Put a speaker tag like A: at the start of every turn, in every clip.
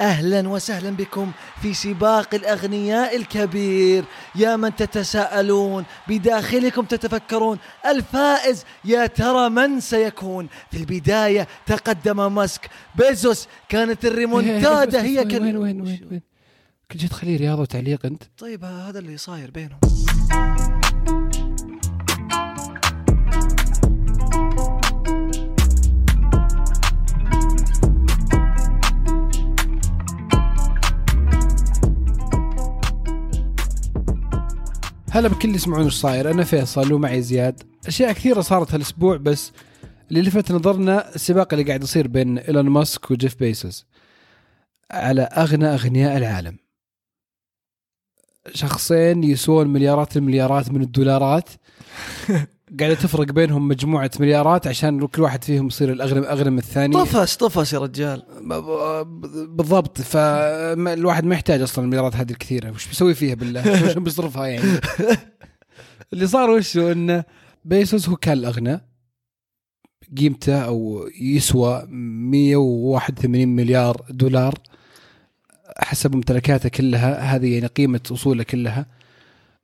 A: أهلا وسهلا بكم في سباق الأغنياء الكبير. يا من تتساءلون بداخلكم تتفكرون. الفائز يا ترى من سيكون؟ في البداية تقدم ماسك بيزوس كانت الريمونتادا هي
B: وين
A: كان
B: وين وين وين, وين. كنت جيت تخلي رياضه وتعليق أنت؟
A: طيب هذا اللي صاير بينهم.
B: هلا بكل يسمعون إيش صاير أنا فيصل ومعي زياد. أشياء كثيرة صارت هالأسبوع بس اللي لفت نظرنا السباق اللي قاعد يصير بين إيلون ماسك وجيف بيسوس على أغنى أغنياء العالم. شخصين يسوون مليارات المليارات من الدولارات. قاعدة تفرق بينهم مجموعة مليارات عشان كل واحد فيهم يصير الاغنى اغنى من الثاني
A: طفس طفس يا رجال.
B: بالضبط. فالواحد ما يحتاج أصلا المليارات هذه الكثيرة. وش بيسوي فيها بالله؟ وش بيصرفها يعني؟ اللي صار وشو انه بيسوس هو كان الأغنى. قيمته أو يسوى 181 مليار دولار. حسب ممتلكاته كلها هذه يعني قيمة أصوله كلها.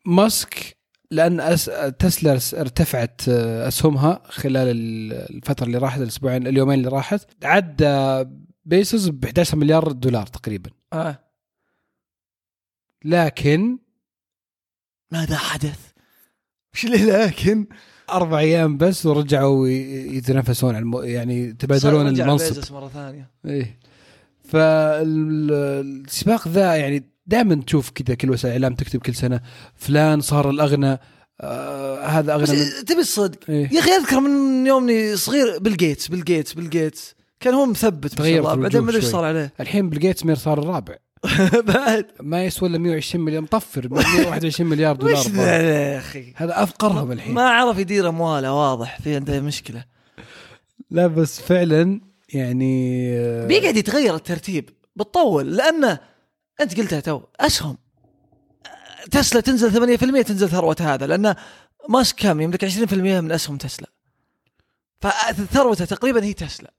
B: ماسك لأن أس... تسلا ارتفعت آه، أسهمها خلال ال- الفترة اللي راحت الاسبوعين اليومين اللي راحت عدى بيسوس ب 11 مليار دولار تقريبا
A: آه.
B: لكن
A: ماذا حدث؟ وش اللي لكن؟
B: أربع أيام بس ورجعوا يتنافسون على الم... يعني تبادلون
A: رجع
B: المنصب
A: مرة ثانية
B: إيه فالسباق ذا يعني دائما تشوف كذا كل وسائل الإعلام تكتب كل سنة فلان صار الأغنى آه هذا أغنى من
A: تبي الصدق.
B: إيه.
A: يا أخي أذكر من يومني صغير بيل جيتس بيل جيتس بيل جيتس كان هو مثبت ما شاء
B: تغيرت
A: الله. بعدين ما أدري
B: إيش.
A: صار عليه.
B: الحين بيل جيتس مير صار الرابع.
A: بعد.
B: ما يسوى إلا 120 مليار مطفر 121 مليار دولار
A: وش يا أخي؟
B: هذا أفقرهم الحين.
A: ما عرف يدير أمواله واضح. في عنده مشكلة.
B: لا بس فعلا يعني آه،
A: بيقعد يتغير الترتيب بتطول. لأنه أنت قلتها تو أسهم. تسلا تنزل 8% تنزل ثروة هذا لأنه ماسك كم يملك 20% من أسهم تسلا. فثروته تقريبا هي تسلا.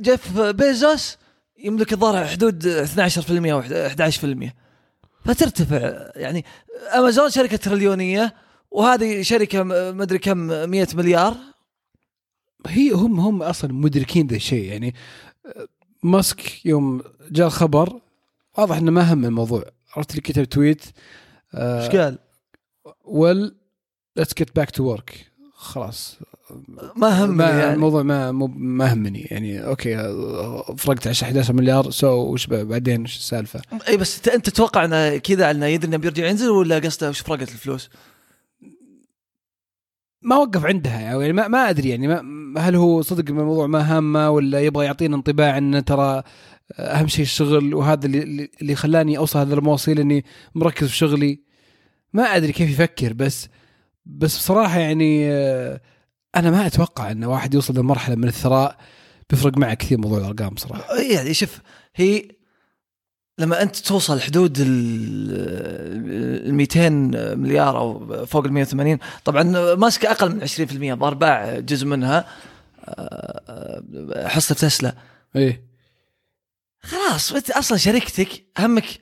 A: جيف بيزوس يملك الظاهر حدود 12% أو 11% فترتفع يعني أمازون شركة تريليونية وهذه شركة مدري كم 100 مليار.
B: هي هم هم أصلا مدركين ذا الشيء يعني ماسك يوم جاء الخبر واضح إنه ما هم الموضوع عرفت اللي كتب tweet
A: إيش قال؟
B: well let's get back to work خلاص
A: ما هم
B: ما
A: يعني.
B: الموضوع ما مو ما همني يعني okay آه، فرقت على 11 مليار so وش بعدين وش السالفة؟
A: إي بس انت تتوقع انه كذا انه يدري انه بيرجع ينزل ولا قصده وش فرقت الفلوس؟
B: ما وقف عندها يعني ما, ما أدري يعني ما هل هو صدق الموضوع ما هامه ولا يبغى يعطينا انطباع انه ترى أهم شيء الشغل وهذا اللي اللي خلاني أوصل هذا المواصيل إني مركز في شغلي. ما أدري كيف يفكر بس بس بصراحة يعني آه، أنا ما أتوقع إن واحد يوصل لمرحلة من الثراء بيفرق معه كثير موضوع الأرقام بصراحة.
A: يعني شوف هي لما أنت توصل حدود ال 200 مليار أو فوق ال 180 طبعا ماسك أقل من 20% الظاهر باع جزء منها آه، حصة تسلا.
B: إيه.
A: خلاص انت أصلا شركتك همك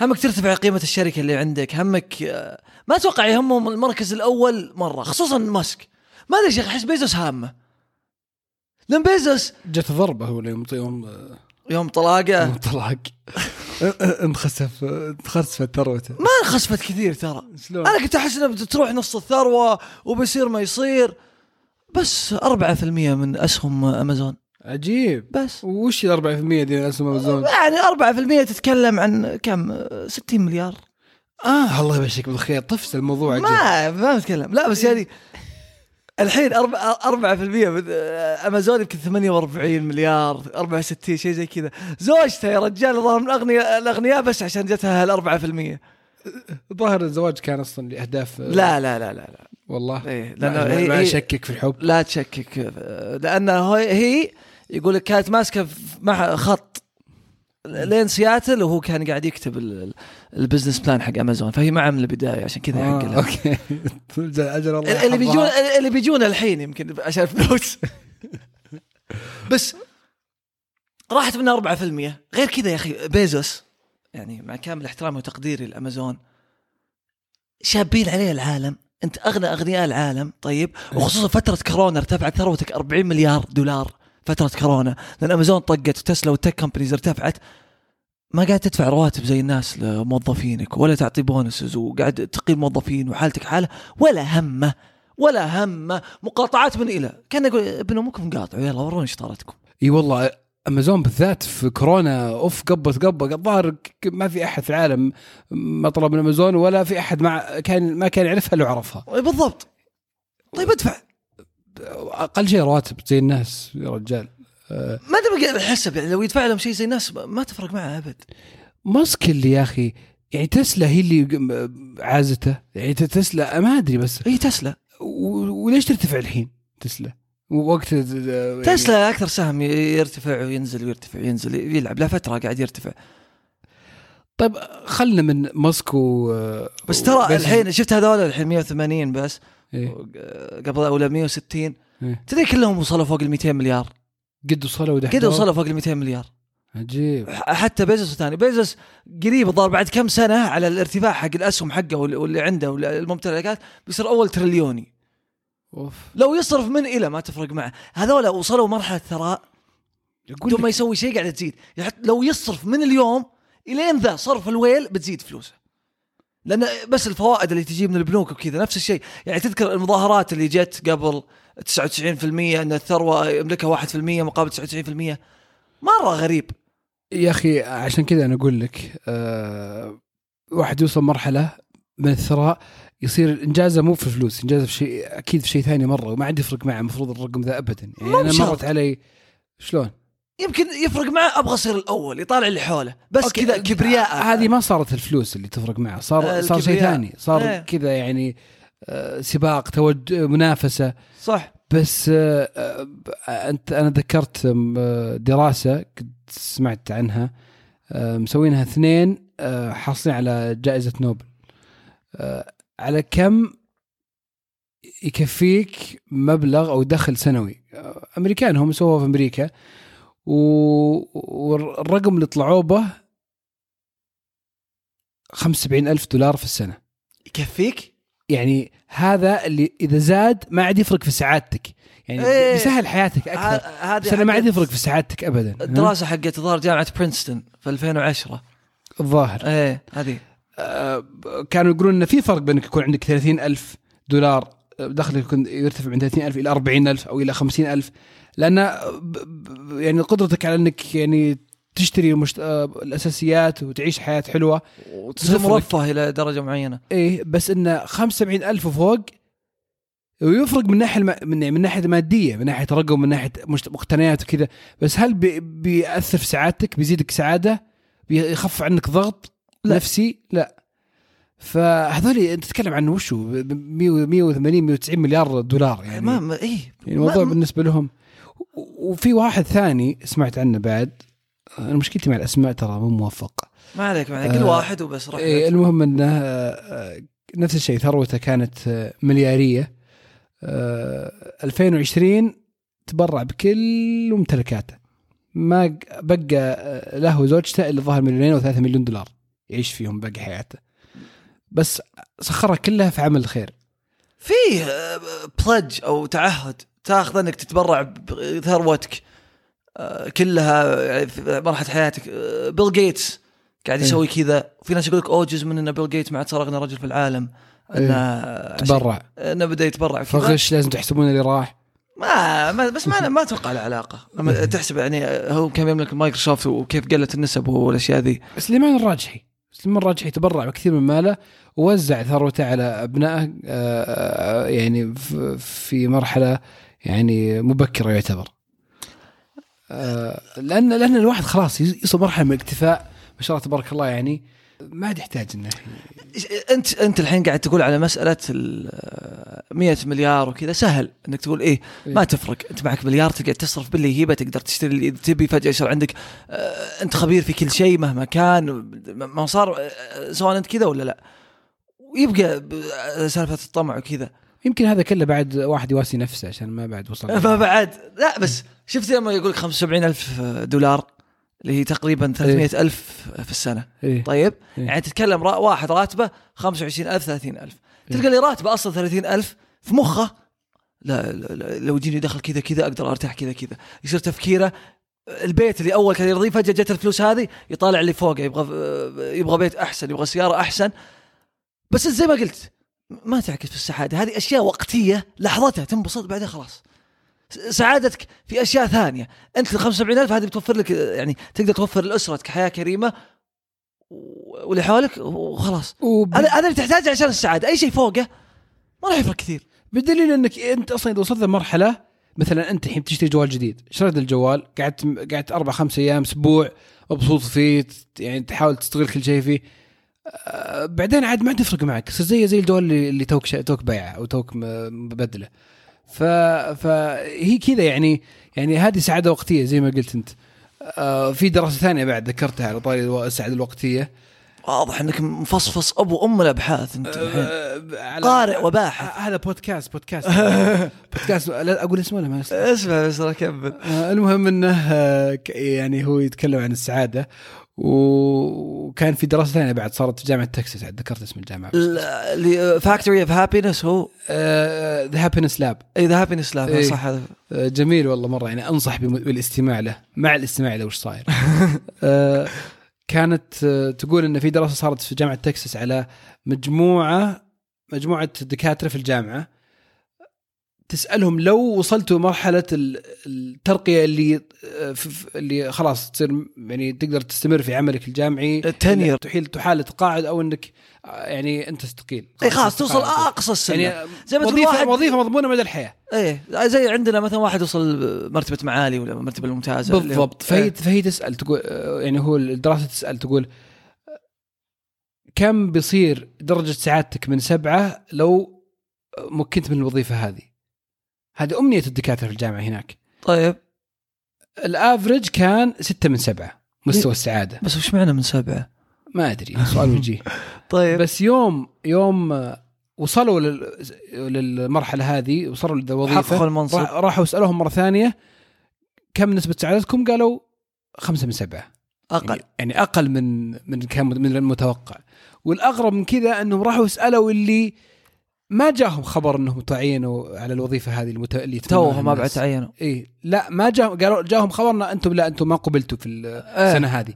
A: همك ترتفع قيمة الشركة اللي عندك همك آه، ما أتوقع يهمهم المركز الأول مرة خصوصا ماسك. ما أدري شيخ أحس بيزوس هامة. لأن بيزوس
B: جت ضربة هو يوم يوم
A: يوم طلاقه.
B: يوم طلاق. انخسف انخسفت ثروته.
A: ما انخسفت كثير ترى.
B: شلون؟
A: أنا كنت أحس انها بتروح نص الثروة وبيصير ما يصير. بس 4% من أسهم أمازون.
B: عجيب.
A: بس.
B: وش ال 4% دي اسهم أمازون؟
A: يعني 4% تتكلم عن كم؟ 60 مليار.
B: آه الله يمشيك بالخير. طفس الموضوع عجيب.
A: ما ما بتكلم لا بس يعني الحين 4% من أمازون يمكن 48 مليار 64 شيء زي كذا. زوجته يا رجال ظهر من الاغنياء الأغنياء بس عشان جتها ال 4%
B: ظاهر الزواج كان أصلا لاهداف
A: لا لا لا لا لا.
B: والله.
A: إيه لأنه
B: ما, ما
A: هي
B: اشكك في الحب.
A: لا تشكك. لأنه هي يقول لك كانت ماسكة مع خط لين سياتل وهو كان قاعد يكتب ال- ال- ال business plan حق امازون فهي معه من البداية عشان كذا
B: آه
A: يعقلها
B: okay. أجل الله
A: اللي بيجون. اللي بيجون الحين يمكن عشان فلوس بس راحت منها 4% غير كذا يا أخي بيزوس يعني مع كامل احترامي وتقديري لأمازون شابين عليه العالم. أنت أغنى أغنياء العالم. طيب. وخصوصا فترة كورونا ارتفعت ثروتك 40 مليار دولار. فترة كورونا لأن امازون طقت وتسلا وال tech companies ارتفعت. ما قاعد تدفع رواتب زي الناس لموظفينك ولا تعطي bonuses وقاعد تقيم موظفين وحالتك حالة ولا همة ولا همة مقاطعات من إلى. كان يقول ابن أمك مقاطع يلا وروني شطارتكم
B: إي والله امازون بالذات في كورونا أوف قبت قبه الظاهر ما في أحد في العالم ما طلب من امازون ولا في أحد مع كان ما كان يعرفها لو عرفها.
A: بالضبط. طيب ادفع.
B: أقل شيء رواتب زي الناس يا رجال. آه،
A: ما تبقى حسب يعني لو يدفع لهم شيء زي الناس ما تفرق معه أبد.
B: ماسك اللي يا أخي يعني تسلا هي اللي عازته يعني تسلا ما أدري بس.
A: هي تسلا.
B: وليش ترتفع الحين تسلا؟ وقت يعني
A: تسلا أكثر سهم يرتفع وينزل ويرتفع وينزل يلعب له فترة قاعد يرتفع.
B: طيب خلنا من ماسك و
A: بس ترى
B: وبيزوس.
A: الحين شفت هذول الحين 180 بس؟
B: إيه.
A: قبل ولا 160
B: إيه.
A: تدري كلهم وصلوا فوق ال 200 مليار.
B: قد وصلوا
A: قد وصلوا فوق ال 200 مليار.
B: عجيب.
A: حتى بيزوس ثاني بيزوس قريب الظاهر بعد كم سنة على الارتفاع حق الأسهم حقه وال- واللي عنده والممتلكات بيصير أول تريليوني.
B: أوف.
A: لو يصرف من إلى ما تفرق معه. هذول وصلوا مرحلة ثراء. بدون ما يسوي شيء قاعدة تزيد. لو يصرف من اليوم إلين ذا صرف الويل بتزيد فلوسه. لأن بس الفوائد اللي تجي من البنوك وكذا نفس الشيء يعني تذكر المظاهرات اللي جت قبل 99% إن الثروة يملكها 1% مقابل 99% مرة غريب
B: يا أخي عشان كذا أنا أقول لك آه واحد يوصل مرحلة من الثراء يصير إنجازه مو في الفلوس إنجازه في شيء أكيد في شيء ثاني مرة وما عاد يفرق معه المفروض الرقم ذا ابدا يعني
A: أنا.
B: مرت علي شلون؟
A: يمكن يفرق معه أبغى أصير الأول يطالع اللي حوله. بس كذا كبرياء.
B: هذه ما صارت الفلوس اللي تفرق معه صار
A: آه،
B: صار شيء
A: الكبرياء.
B: ثاني. صار
A: إيه.
B: كذا يعني آه سباق توج منافسة.
A: صح.
B: بس آه آه انت أنا ذكرت آه، دراسة كنت سمعت عنها آه مسوينها اثنين آه حاصلين على جائزة نوبل. آه على كم يكفيك مبلغ أو دخل سنوي؟ آه، أمريكان هم سووها في أمريكا. والرقم اللي طلعوا به 75 ألف دولار في السنة.
A: يكفيك؟
B: يعني هذا اللي إذا زاد ما عاد يفرق في سعادتك. يعني
A: إيه.
B: بيسهل حياتك أكثر. بس أنا ما عاد يفرق في سعادتك أبدا.
A: الدراسة حقت ظهر جامعة برينستون في 2010
B: الظاهر.
A: إيه هذه.
B: آه، كانوا يقولون إن في فرق بينك يكون عندك 30 ألف دولار آه، دخلك يكون يرتفع من 30 ألف إلى 40 ألف أو إلى 50 ألف. ب- يعني قدرتك على أنك يعني تشتري مشت... آه، الأساسيات وتعيش حياة حلوة
A: وتصير. مرفه إلى درجة معينة.
B: إيه بس إنه 75 ألف وفوق ويفرق من ناحية الم... من من ناحية المادية من ناحية رقم من ناحية مشت... مقتنيات وكذا. بس هل بي... بيأثر في سعادتك بيزيدك سعادة بيخفف عنك ضغط
A: لا.
B: نفسي؟ لا. فهذول أنت تتكلم عن وشو؟ ب- 100 180 190 مليار دولار يعني.
A: ما ما إيه.
B: يعني الموضوع
A: ما-
B: بالنسبة لهم وفي واحد ثاني سمعت عنه بعد. أنا مشكلتي مع الأسماء ترى مو موفق.
A: ما عليك ما عليك. كل
B: آه،
A: واحد وبس رح
B: إيه المهم إنه آه، نفس الشيء ثروته كانت آه، مليارية. آه، 2020 تبرع بكل ممتلكاته. ما بقى له وزوجته اللي ظهر مليونين أو ثلاثة مليون دولار يعيش فيهم باقي حياته. بس سخرها كلها في عمل الخير.
A: فيه pledge أو تعهد. تاخذ انك تتبرع بثروتك آه، كلها يعني في مرحلة حياتك. آه، بيل جيتس قاعد
B: إيه.
A: يسوي كذا. وفي ناس يقول لك أوه جزء من إن بيل جيتس ما عاد صار اغنى رجل في العالم. إنه عشان-
B: تبرع
A: إنه بدأ يتبرع
B: فغش لازم تحسبون اللي راح.
A: ما, ما بس ما ما أتوقع له علاقة. لما تحسب يعني هو كم يملك مايكروسوفت وكيف قلت النسب والأشياء ذي.
B: سليمان الراجحي. سليمان الراجحي تبرع بكثير من ماله ووزع ثروته على أبنائه. آه، آه، يعني في مرحلة يعني مبكره يعتبر آه، لأن لأن الواحد خلاص يوصل مرحلة من الاكتفاء. ما شاء الله تبارك الله يعني ما عاد يحتاج إنه
A: أنت أنت الحين قاعد تقول على مسألة ال 100 مليار وكذا سهل إنك تقول إيه ما تفرق. أنت معك مليار تقعد تصرف باللي يجيبه تقدر تشتري اللي تبي فجأة يصير عندك آه، أنت خبير في كل شيء مهما كان ما صار آه، سواء أنت كذا ولا لا. ويبقى سالفة الطمع وكذا.
B: يمكن هذا كله بعد واحد يواسي نفسه عشان ما بعد وصل
A: ما بعد. لا بس شفت لما يقول لك 75 ألف دولار اللي هي تقريبا 300 ألف في السنة.
B: إيه.
A: طيب؟
B: إيه.
A: يعني تتكلم واحد راتبه 25000 30000 تلقى اللي راتبه أصلا 30000 في مخه. لا, لا, لا لو يجيني دخل كذا كذا أقدر أرتاح كذا كذا. يصير تفكيره البيت اللي أول كان يرضيه فجأة جت الفلوس هذه يطالع اللي فوقه يبغى يبغى بيت أحسن يبغى سيارة أحسن. بس زي ما قلت ما تعكس في السعادة. هذه أشياء وقتية لحظتها تنبسط بعدين خلاص. سعادتك في أشياء ثانية. أنت ال 75000 هذه بتوفر لك يعني تقدر توفر لأسرتك حياة كريمة واللي حولك وخلاص.
B: وب...
A: هذا هذا اللي تحتاجه عشان السعادة. أي شيء فوقه ما راح يفرق كثير.
B: بالدليل إنك أنت أصلا إذا وصلت لمرحلة مثلا أنت الحين تشتري جوال جديد شريت الجوال قعدت قعدت أربع خمس أيام أسبوع مبسوط فيه يعني تحاول تستغل كل شيء فيه. بعدين عاد ما عاد يفرق معك. يصير زي زي الجوال اللي, اللي توك شا- توك بايعه أو توك مبدلة. ف فهي كذا يعني يعني هذه سعادة وقتية زي ما قلت أنت. آه، في دراسة ثانية بعد ذكرتها على طاري السعادة الوقتية.
A: واضح إنك مفصفص أبو أم الأبحاث أنت الحين.
B: آه، على-
A: قارئ وباحث.
B: هذا podcast podcast. podcast. لا أقول اسمه ولا ما أسمع؟
A: اسمع بس أكمل.
B: آه، المهم إنه آه، يعني هو يتكلم عن السعادة وكان في دراسة ثانية بعد صارت في جامعة تكساس ذكرت اسم الجامعة.
A: factory of happiness هو؟
B: the happiness lab
A: the happiness lab
B: إيه.
A: صح هذا.
B: جميل والله مرة يعني أنصح بالاستماع له. مع الاستماع له وش صاير. آه، كانت آه، تقول إن في دراسة صارت في جامعة تكساس على مجموعة مجموعة دكاترة في الجامعة. تسألهم لو وصلتوا مرحلة ال- الترقية اللي آه، اللي خلاص تصير يعني تقدر تستمر في عملك الجامعي
A: التنير.
B: تحيل تحال تقاعد أو إنك آه، يعني أنت تستقيل
A: إي خلاص توصل. أقصى السنة
B: يعني
A: زي ما
B: وظيفه
A: واحد-
B: وظيفة مضمونة مدى الحياة
A: إيه زي عندنا مثلا واحد وصل مرتبة معالي ولا مرتبة هو-
B: بالضبط فهي
A: إيه.
B: فهي تسأل تقول آه، يعني هو الدراسة تسأل تقول كم بيصير درجة سعادتك من سبعة لو مكنت من الوظيفة هذه هذه أمنية الدكاترة في الجامعة هناك.
A: طيب.
B: الافرج كان ستة من سبعة مستوى السعادة.
A: بس وش معنى من سبعة؟
B: ما أدري سؤال وجيه.
A: طيب.
B: بس يوم يوم وصلوا لل- للمرحلة هذه وصلوا للوظيفه
A: حققوا المنصب.
B: راح- راحوا سالوهم مرة ثانية كم نسبة سعادتكم؟ قالوا خمسة من سبعة.
A: أقل.
B: يعني, يعني أقل من من كان من المتوقع. والأغرب من كذا أنهم راحوا سالوا اللي ما جاهم خبر إنهم تعينوا على الوظيفة هذه المت... اللي
A: توهم ما بعد. تعينوا
B: اي لا ما جاهم قالوا جاهم خبرنا أنتم لا أنتم ما قبلتوا في السنة هذه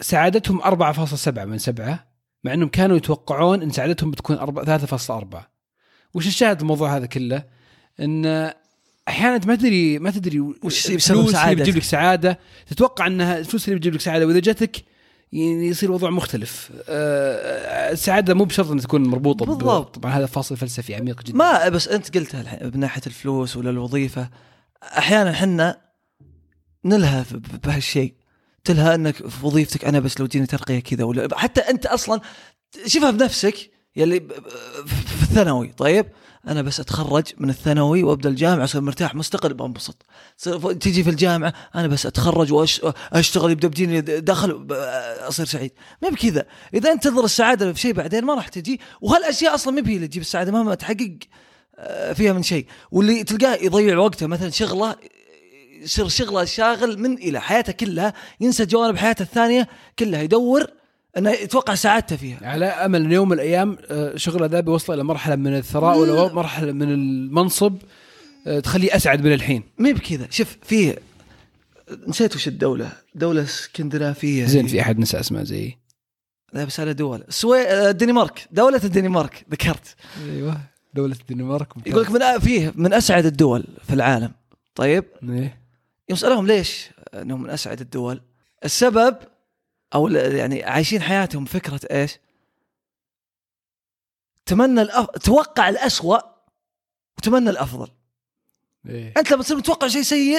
B: سعادتهم 4.7 من سبعة مع إنهم كانوا يتوقعون إن سعادتهم بتكون 4 3.4 وش الشاهد الموضوع هذا كله؟ إن أحيانا ما تدري ما تدري
A: وش
B: الفلوس اللي. بتجيب لك سعادة تتوقع إنها الفلوس اللي بتجيب لك سعادة وإذا جتك يعني يصير وضع مختلف. آه، السعادة مو بشرط ان تكون مربوطة
A: بالضبط.
B: طبعا هذا فاصل فلسفي عميق جدا.
A: ما بس أنت قلتها الحين من ناحيه الفلوس ولا الوظيفة. أحيانا إحنا نلهى بهالشيء. تلهى إنك في وظيفتك أنا بس لو جيني ترقية كذا ولا حتى أنت أصلا شوفها بنفسك يلي في الثانوي طيب؟ أنا بس أتخرج من الثانوي وأبدأ الجامعة أصير مرتاح مستقل بنبسط تجي في الجامعة أنا بس أتخرج واشتغل يبدأ بيجيني دخل أصير سعيد. ما بكذا. إذا انت تنظر السعادة في شيء بعدين ما راح تجي وهالأشياء أصلا ما هي اللي تجيب السعادة مهما تحقق آه، فيها من شيء. واللي تلقاه يضيع وقته مثلا شغلة يصير شغلة شاغل من إلى حياته كلها ينسى جوانب حياته الثانية كلها يدور انه يتوقع سعادته فيها.
B: على أمل أن يوم من الأيام آه، شغله ذا بيوصل إلى مرحلة من الثراء ولا مرحلة من المنصب آه، تخليه أسعد من الحين.
A: ما بكذا. شوف فيه نسيت وش الدولة؟ دولة اسكندنافية.
B: زين في أحد نسى اسماء زي.
A: لا بس على دول. آه، الدنمارك دولة الدنمارك ذكرت.
B: أيوه دولة الدنمارك.
A: يقول لك من فيه من أسعد الدول في العالم. طيب.
B: إيه.
A: يوم سألهم ليش أنهم من أسعد الدول؟ السبب أو يعني عايشين حياتهم فكرة إيش؟ تمنى الأف... توقع الأسوأ وتمنى الأفضل.
B: إيه.
A: أنت لما تصير متوقع شيء سيء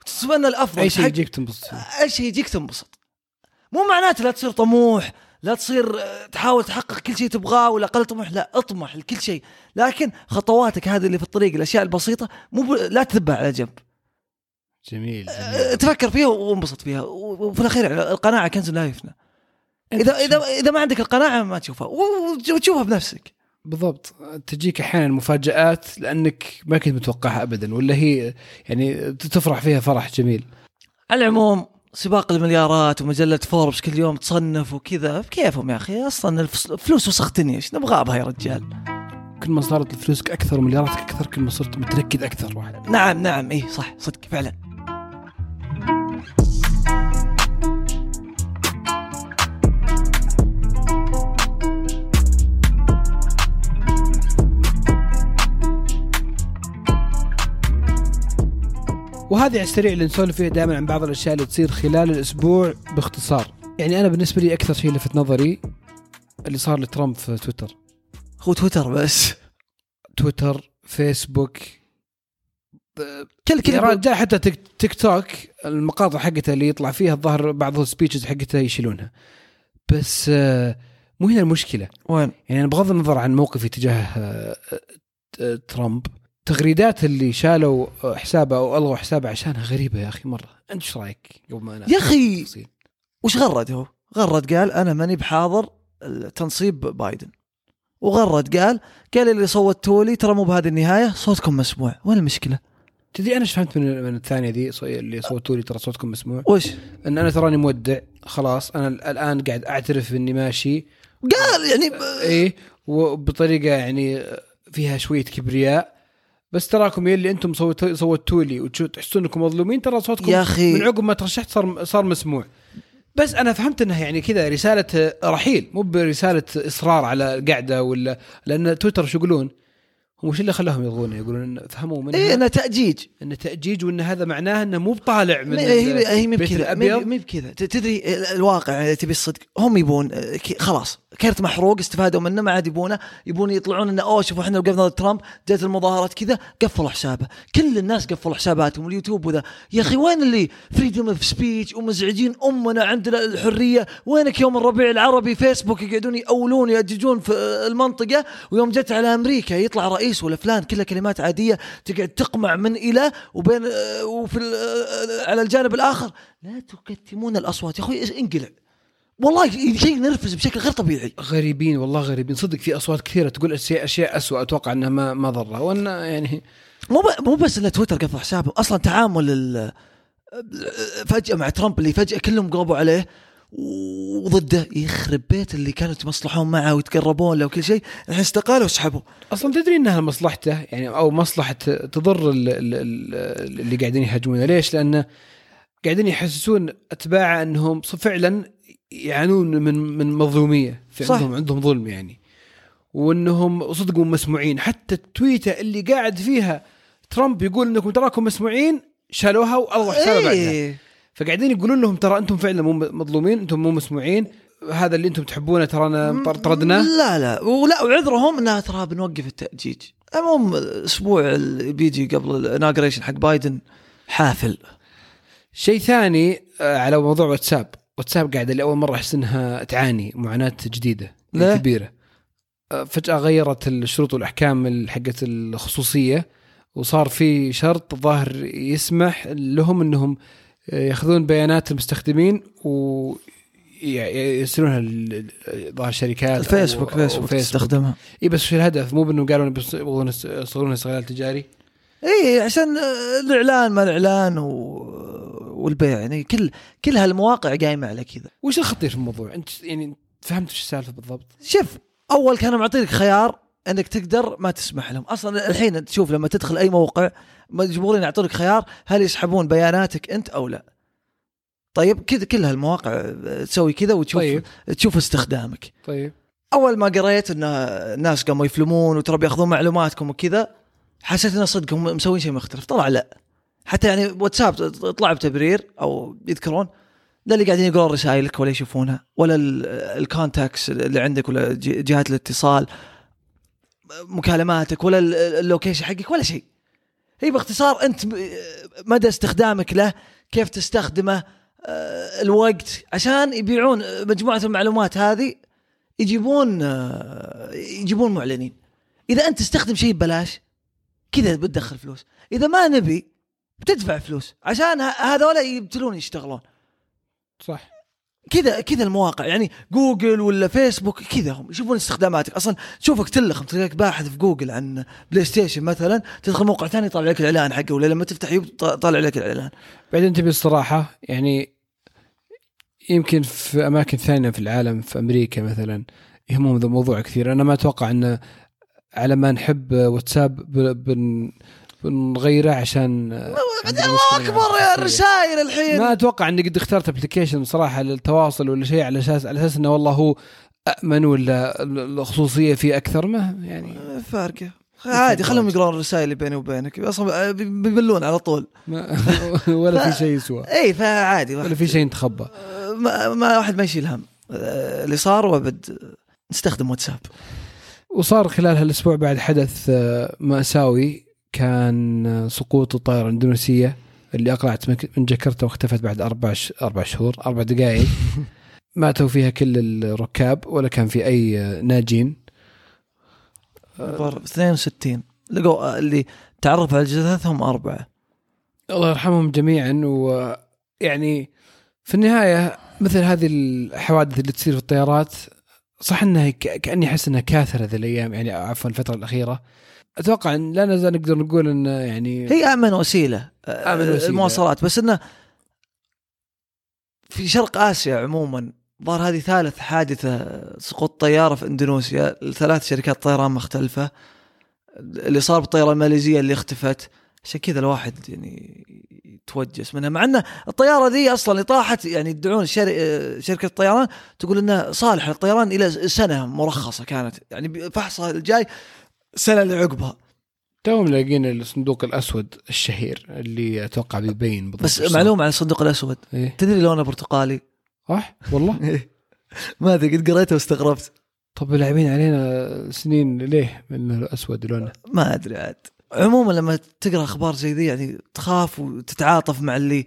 A: وتتمنى الأفضل
B: أي شيء يجيك تنبسط.
A: أي شيء يجيك تنبسط. مو معناته لا تصير طموح لا تصير آه، تحاول تحقق كل شيء تبغاه ولا أقل طموح لا اطمح لكل شيء. لكن خطواتك هذه اللي في الطريق الأشياء البسيطة مو ب... لا تذبها على جنب.
B: جميل
A: أه،
B: جميل.
A: تفكر فيها وانبسط فيها. وفي الأخير القناعة كنز لا يفنى. اذا اذا إذا ما عندك القناعة ما تشوفها. وتشوفها بنفسك.
B: بالضبط. تجيك أحيانا مفاجات لأنك ما كنت متوقعها ابدا ولا هي يعني تفرح فيها فرح جميل.
A: على العموم سباق المليارات ومجلة فوربس كل يوم تصنف وكذا بكيفهم يا أصلا الفس- الفلوس وسختني إيش نبغى بها يا رجال.
B: كل ما صارت فلوسك أكثر وملياراتك أكثر كل ما صرت متنكد أكثر واحد.
A: نعم نعم. إيه صح. صدق فعلا.
B: وهذه على السريع اللي نسولف فيها دائما عن بعض الأشياء اللي تصير خلال الأسبوع باختصار. يعني أنا بالنسبة لي أكثر شيء لفت نظري اللي صار لترامب في تويتر.
A: هو تويتر بس.
B: تويتر فيسبوك
A: كل كل
B: رجال حتى تيك, تيك توك المقاطع حقته اللي يطلع فيها الظاهر بعض ال speeches حقته يشيلونها. بس آه، مو هنا المشكلة.
A: وين؟
B: يعني أنا بغض النظر عن موقفي تجاه آه، آه، ترامب. تغريدات اللي شالوا حسابه أو ألغوا حسابه عشانها غريبة يا أخي مرة. أنت إيش رأيك قبل ما أنا
A: يا
B: تفصيل.
A: وش غرد هو؟ غرد قال أنا ماني بحاضر تنصيب بايدن. وغرد قال قال اللي صوتوا لي ترى مو بهذه النهاية صوتكم مسموع. وين المشكلة؟
B: تدري أنا إيش فهمت من, من الثانية ذي؟ اللي صوتوا لي ترى صوتكم مسموع.
A: وش؟
B: إن أنا تراني مودع خلاص. أنا الآن قاعد أعترف إني ماشي.
A: قال يعني
B: إيه وبطريقة يعني فيها شوية كبرياء. بس تراكم يلي أنتم صوتوا لي وتحسون انكم مظلومين ترى صوتكم
A: يا أخي.
B: من عقب ما ترشحت صار صار مسموع. بس أنا فهمت إنها يعني كذا رسالة رحيل مو برسالة إصرار على القعدة ولا لأن تويتر شو يقولون؟ هم وش اللي خلاهم يلغونه؟ يقولون فهموا منها؟
A: إيه أنا تأجيج.
B: إنه تأجيج وإن هذا معناه إنه مو بطالع من
A: ما هي هي
B: البيت
A: بكذا. مي بكذا. تدري ال- الواقع يعني تبي الصدق هم يبون خلاص. كرت محروق استفادوا منه ما عاد يبونه. يبون يطلعون إنه أوه شوفوا إحنا وقفنا ضد ترامب جت المظاهرات كذا قفلوا حسابه. كل الناس قفلوا حساباتهم اليوتيوب وذا. يا أخي وين ال freedom of speech ومزعجين أمنا عندنا الحرية؟ وينك يوم الربيع العربي فيسبوك يقعدون يأولون يأججون في آه، المنطقة ويوم جت على أمريكا يطلع رئيس ولا فلان كلها كلمات عادية تقعد تقمع من إلى وبين آه، وفي ال- آه، على الجانب الآخر. لا تكتمون الأصوات. يا أخوي انقلع. والله شيء نرفز بشكل غير طبيعي.
B: غريبين والله غريبين. صدق في أصوات كثيرة تقول أشياء أشياء اسوء أتوقع إنها ما ما ضرة. وإن يعني
A: مو مو بس ان تويتر قفل حسابه. أصلا تعامل ال- فجأة مع ترامب اللي فجأة كلهم قلبوا عليه وضده يخرب بيت اللي كانوا يتمصلحون معه ويتقربون له وكل شيء. الحين استقالوا وسحبوا
B: أصلا تدري إنها مصلحته؟ يعني أو مصلحة تضر ال- ال- ال- اللي قاعدين يهاجمونه. ليش؟ لأنه قاعدين يحسسون أتباعه إنهم فعلا يعانون من من مظلومية في
A: صح.
B: عندهم عندهم ظلم يعني. وإنهم صدق مو مسموعين. حتى التويته اللي قاعد فيها ترامب يقول إنكم تراكم مسموعين شالوها والغوا حسابه بعدها.
A: إيه.
B: فقاعدين يقولون لهم ترى أنتم فعلا مو مظلومين أنتم مو مسموعين. هذا اللي أنتم تحبونه ترانا طر- طردناه.
A: لا لا. ولا وعذرهم إنها ترى بنوقف التأجيج. المهم الأسبوع اللي بيجي قبل الاناجريشن حق بايدن حافل.
B: شيء ثاني آه، على موضوع واتساب. واتساب قاعدة لاول مرة أحس إنها تعاني
A: معاناة
B: جديدة؟ كبيرة. فجأة غيرت الشروط والأحكام حقت الخصوصية وصار في شرط ظاهر يسمح لهم إنهم يأخذون بيانات المستخدمين و يرسلونها ظاهر شركات
A: الفيسبوك فيسبوك تستخدمها.
B: إي بس شو الهدف؟ مو بانه قالوا يبغون يصيرون استغلال تجاري؟
A: إي عشان الإعلان ما الإعلان و... والبيع يعني كل كل هالمواقع قايمة على كذا.
B: وش الخطير في الموضوع؟ انت يعني فهمت وش السالفة بالضبط؟
A: شوف أول كانوا معطينك خيار إنك تقدر ما تسمح لهم. أصلا الحين تشوف لما تدخل أي موقع مجبورين يعطونك خيار هل يسحبون بياناتك أنت أو لا؟ طيب كذا كل هالمواقع تسوي كذا وتشوف
B: طيب.
A: تشوف استخدامك.
B: طيب.
A: أول ما قريت إن الناس قاموا يفلمون وترى بيأخذون معلوماتكم وكذا حسيت إن صدق هم مسوين شيء مختلف. طلع لا. حتى يعني واتساب طلع بتبرير أو يذكرون لا اللي قاعدين يقرون رسائلك ولا يشوفونها ولا ال- ال contacts اللي عندك ولا جهات الاتصال مكالماتك ولا ال- ال location حقك ولا شيء. هي باختصار أنت مدى استخدامك له كيف تستخدمه آه، الوقت عشان يبيعون مجموعة المعلومات هذه يجيبون آه، يجيبون معلنين. إذا أنت تستخدم شيء ببلاش كذا بتدخل فلوس. إذا ما نبي بتدفع فلوس. عشان ه- هذولا يبتلون يشتغلون.
B: صح.
A: كذا كذا المواقع. يعني جوجل ولا فيسبوك كذا هم يشوفون استخداماتك. أصلا تشوفك تلخم تلاقيك باحث في جوجل عن بلاي ستيشن مثلا تدخل موقع ثاني يطلع لك الإعلان حقه ولا لما تفتح يوتيوب طالع لك الإعلان.
B: بعدين تبي الصراحة يعني يمكن في أماكن ثانية في العالم في أمريكا مثلا يهمهم ذا الموضوع كثير. أنا ما أتوقع انه على ما نحب واتساب بن بنغيره عشان
A: الله أكبر يا الرسائل الحين.
B: ما أتوقع إني قد اخترت application صراحة للتواصل ولا شيء على أساس على أساس إنه والله هو امن ولا الخصوصية فيه أكثر ما يعني
A: فارقة. عادي خلهم يقرون الرسائل اللي بيني وبينك. أصلا بيبلون على طول.
B: ولا في شيء يسوى.
A: إي فعادي.
B: ولا في شيء يتخبى
A: ما, ما واحد ما يشيل هم. آه، اللي صار وأبد نستخدم واتساب.
B: وصار خلال هالأسبوع بعد حدث آه، مأساوي. كان سقوط الطائرة الإندونيسية اللي أقلعت مك- من جاكرتا واختفت بعد أربع ش- أربع شهور أربع دقائق ماتوا فيها كل الركاب ولا كان في آه، ناجين.
A: بر- 62 لقوا اللي تعرف على جثثهم أربعة.
B: الله يرحمهم جميعا ويعني في النهاية مثل هذه الحوادث اللي تصير في الطيارات صح إنها كأني أحس إنها كاثرة ذي الأيام يعني عفوا الفترة الأخيرة. أتوقع إن لا نزال نقدر نقول إن يعني
A: هي آمن وسيلة آه،
B: آمن وسيلة.
A: المواصلات. بس إنه في شرق آسيا عموما ظهر هذه ثالث حادثة سقوط طيارة في إندونيسيا. ثلاث شركات طيران مختلفة. اللي صار بالطيارة الماليزية اللي اختفت. عشان كذا الواحد يعني يتوجس منها. مع ان الطيارة دي أصلا اللي طاحت يعني يدعون شر... شركة الطيران تقول انها صالحه للطيران إلى سنة مرخصة كانت. يعني فحصها الجاي السنة اللي عقبها.
B: توهم لاقين الصندوق الأسود الشهير اللي أتوقع بيبين بالضبط.
A: بس
B: صار.
A: معلومه عن الصندوق الأسود.
B: إيه.
A: تدري لونه برتقالي؟
B: صح؟ والله؟
A: ما أدري قد قريته واستغربت.
B: طب لاعبين علينا سنين ليه من الأسود لونه؟
A: ما أدري عاد. عموما لما تقرأ أخبار زي ذي يعني تخاف وتتعاطف مع اللي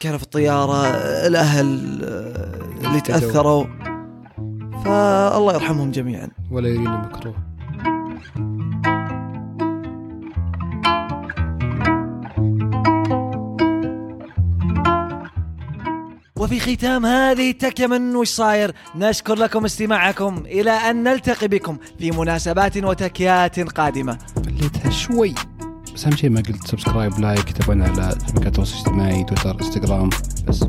A: كانوا في الطيارة الأهل آه، اللي تأثروا. فالله يرحمهم جميعا.
B: ولا يرينا مكروه
A: وفي ختام هذه التكية من وش صاير؟ نشكر لكم استماعكم إلى أن نلتقي بكم في مناسبات وتكيات قادمة.
B: مليتها شوي. بس أهم شيء ما قلت subscribe like تابعونا على شبكات التواصل الاجتماعي تويتر إنستغرام بس.